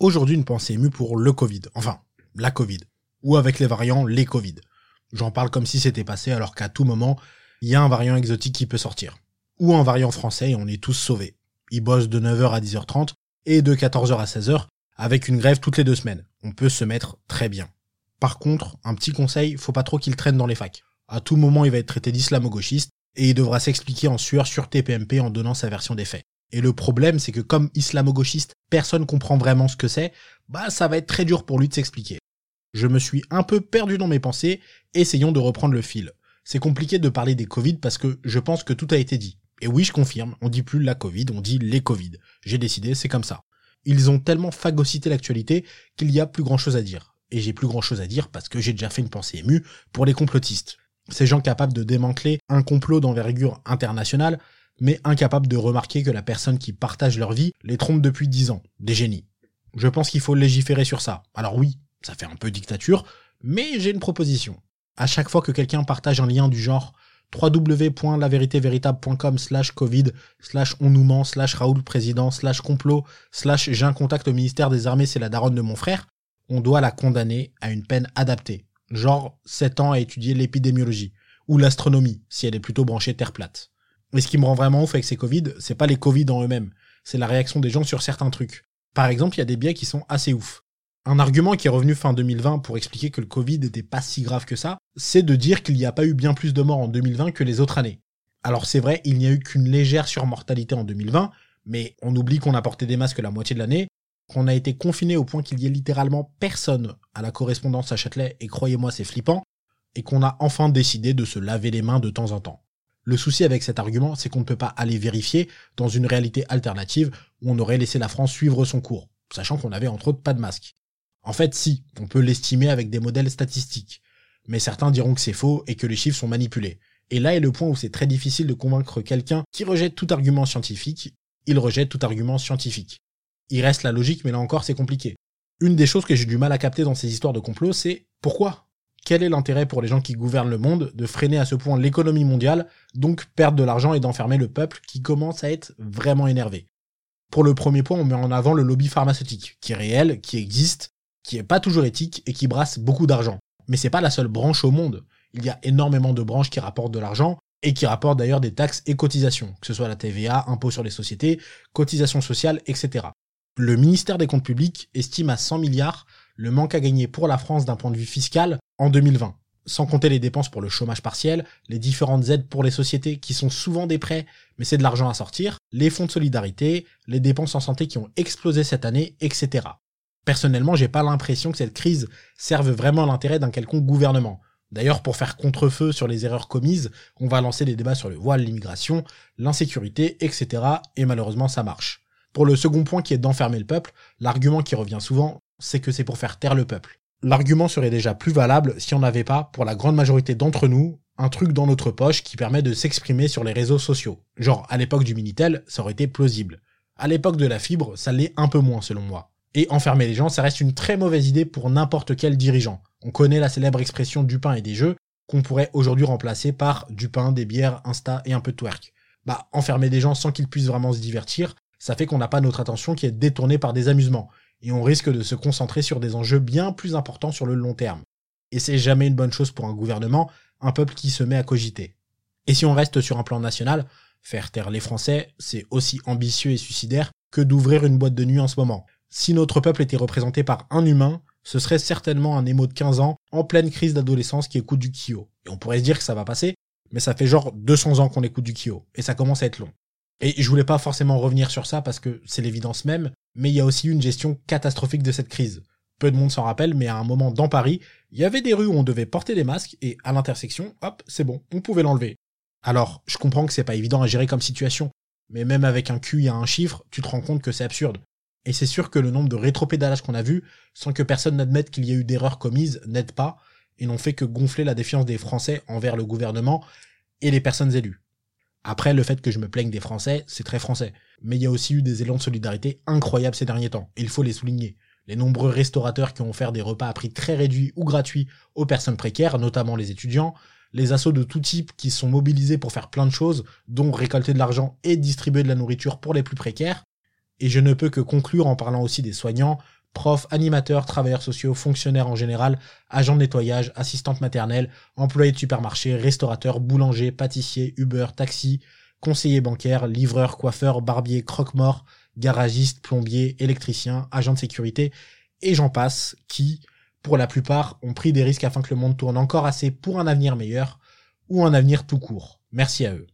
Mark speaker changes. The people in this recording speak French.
Speaker 1: Aujourd'hui, une pensée émue pour le Covid. Enfin, la Covid. Ou avec les variants, les Covid. J'en parle comme si c'était passé alors qu'à tout moment, il y a un variant exotique qui peut sortir. Ou un variant français et on est tous sauvés. Ils bossent de 9h à 10h30 et de 14h à 16h avec une grève toutes les deux semaines. On peut se mettre très bien. Par contre, un petit conseil, faut pas trop qu'il traîne dans les facs. À tout moment, il va être traité d'islamo-gauchiste et il devra s'expliquer en sueur sur TPMP en donnant sa version des faits. Et le problème, c'est que comme islamo-gauchiste, personne comprend vraiment ce que c'est, bah ça va être très dur pour lui de s'expliquer. Je me suis un peu perdu dans mes pensées, essayons de reprendre le fil. C'est compliqué de parler des Covid parce que je pense que tout a été dit. Et oui, je confirme, on dit plus la Covid, on dit les Covid. J'ai décidé, c'est comme ça. Ils ont tellement phagocyté l'actualité qu'il y a plus grand chose à dire. Et j'ai plus grand chose à dire parce que j'ai déjà fait une pensée émue pour les complotistes. Ces gens capables de démanteler un complot d'envergure internationale, mais incapables de remarquer que la personne qui partage leur vie les trompe depuis dix ans. Des génies. Je pense qu'il faut légiférer sur ça. Alors oui, ça fait un peu dictature, mais j'ai une proposition. À chaque fois que quelqu'un partage un lien du genre www.lavéritévéritable.com slash covid slash on nous ment slash Raoul président slash complot slash j'ai un contact au ministère des armées c'est la daronne de mon frère, on doit la condamner à une peine adaptée. Genre 7 ans à étudier l'épidémiologie ou l'astronomie si elle est plutôt branchée terre plate. Mais ce qui me rend vraiment ouf avec ces Covid, c'est pas les Covid en eux-mêmes, c'est la réaction des gens sur certains trucs. Par exemple, il y a des biais qui sont assez ouf. Un argument qui est revenu fin 2020 pour expliquer que le Covid n'était pas si grave que ça, c'est de dire qu'il n'y a pas eu bien plus de morts en 2020 que les autres années. Alors c'est vrai, il n'y a eu qu'une légère surmortalité en 2020, mais on oublie qu'on a porté des masques la moitié de l'année, qu'on a été confiné au point qu'il y ait littéralement personne à la correspondance à Châtelet, et croyez-moi c'est flippant, et qu'on a enfin décidé de se laver les mains de temps en temps. Le souci avec cet argument, c'est qu'on ne peut pas aller vérifier dans une réalité alternative où on aurait laissé la France suivre son cours, sachant qu'on avait entre autres pas de masque. En fait, si, on peut l'estimer avec des modèles statistiques. Mais certains diront que c'est faux et que les chiffres sont manipulés. Et là est le point où c'est très difficile de convaincre quelqu'un qui rejette tout argument scientifique, il rejette tout argument scientifique. Il reste la logique, mais là encore c'est compliqué. Une des choses que j'ai du mal à capter dans ces histoires de complot, c'est pourquoi? Quel est l'intérêt pour les gens qui gouvernent le monde de freiner à ce point l'économie mondiale, donc perdre de l'argent et d'enfermer le peuple qui commence à être vraiment énervé? Pour le premier point, on met en avant le lobby pharmaceutique, qui est réel, qui existe, qui est pas toujours éthique et qui brasse beaucoup d'argent. Mais c'est pas la seule branche au monde. Il y a énormément de branches qui rapportent de l'argent et qui rapportent d'ailleurs des taxes et cotisations, que ce soit la TVA, impôt sur les sociétés, cotisations sociales, etc. Le ministère des Comptes publics estime à 100 milliards le manque à gagner pour la France d'un point de vue fiscal en 2020, sans compter les dépenses pour le chômage partiel, les différentes aides pour les sociétés qui sont souvent des prêts, mais c'est de l'argent à sortir, les fonds de solidarité, les dépenses en santé qui ont explosé cette année, etc. Personnellement, j'ai pas l'impression que cette crise serve vraiment l'intérêt d'un quelconque gouvernement. D'ailleurs, pour faire contre-feu sur les erreurs commises, on va lancer des débats sur le voile, l'immigration, l'insécurité, etc. Et malheureusement, ça marche. Pour le second point qui est d'enfermer le peuple, l'argument qui revient souvent, c'est que c'est pour faire taire le peuple. L'argument serait déjà plus valable si on n'avait pas, pour la grande majorité d'entre nous, un truc dans notre poche qui permet de s'exprimer sur les réseaux sociaux. Genre, à l'époque du Minitel, ça aurait été plausible. À l'époque de la fibre, ça l'est un peu moins selon moi. Et enfermer les gens, ça reste une très mauvaise idée pour n'importe quel dirigeant. On connaît la célèbre expression du pain et des jeux, qu'on pourrait aujourd'hui remplacer par du pain, des bières, Insta et un peu de twerk. Bah, enfermer des gens sans qu'ils puissent vraiment se divertir, ça fait qu'on n'a pas notre attention qui est détournée par des amusements, et on risque de se concentrer sur des enjeux bien plus importants sur le long terme. Et c'est jamais une bonne chose pour un gouvernement, un peuple qui se met à cogiter. Et si on reste sur un plan national, faire taire les Français, c'est aussi ambitieux et suicidaire que d'ouvrir une boîte de nuit en ce moment. Si notre peuple était représenté par un humain, ce serait certainement un émo de 15 ans en pleine crise d'adolescence qui écoute du Kyo. Et on pourrait se dire que ça va passer, mais ça fait genre 200 ans qu'on écoute du Kyo, et ça commence à être long. Et je voulais pas forcément revenir sur ça parce que c'est l'évidence même, mais il y a aussi une gestion catastrophique de cette crise. Peu de monde s'en rappelle, mais à un moment dans Paris, il y avait des rues où on devait porter des masques et à l'intersection, hop, c'est bon, on pouvait l'enlever. Alors, je comprends que c'est pas évident à gérer comme situation, mais même avec un Q et un chiffre, tu te rends compte que c'est absurde. Et c'est sûr que le nombre de rétropédalages qu'on a vu, sans que personne n'admette qu'il y a eu d'erreurs commises, n'aide pas, et n'ont fait que gonfler la défiance des Français envers le gouvernement et les personnes élues. Après, le fait que je me plaigne des Français, c'est très français. Mais il y a aussi eu des élans de solidarité incroyables ces derniers temps, et il faut les souligner. Les nombreux restaurateurs qui ont offert des repas à prix très réduits ou gratuits aux personnes précaires, notamment les étudiants, les assauts de tout type qui sont mobilisés pour faire plein de choses, dont récolter de l'argent et distribuer de la nourriture pour les plus précaires, et je ne peux que conclure en parlant aussi des soignants, profs, animateurs, travailleurs sociaux, fonctionnaires en général, agents de nettoyage, assistantes maternelles, employés de supermarché, restaurateurs, boulangers, pâtissiers, Uber, taxi, conseillers bancaires, livreurs, coiffeurs, barbiers, croque-morts, garagistes, plombiers, électriciens, agents de sécurité, et j'en passe, qui, pour la plupart, ont pris des risques afin que le monde tourne encore assez pour un avenir meilleur, ou un avenir tout court. Merci à eux.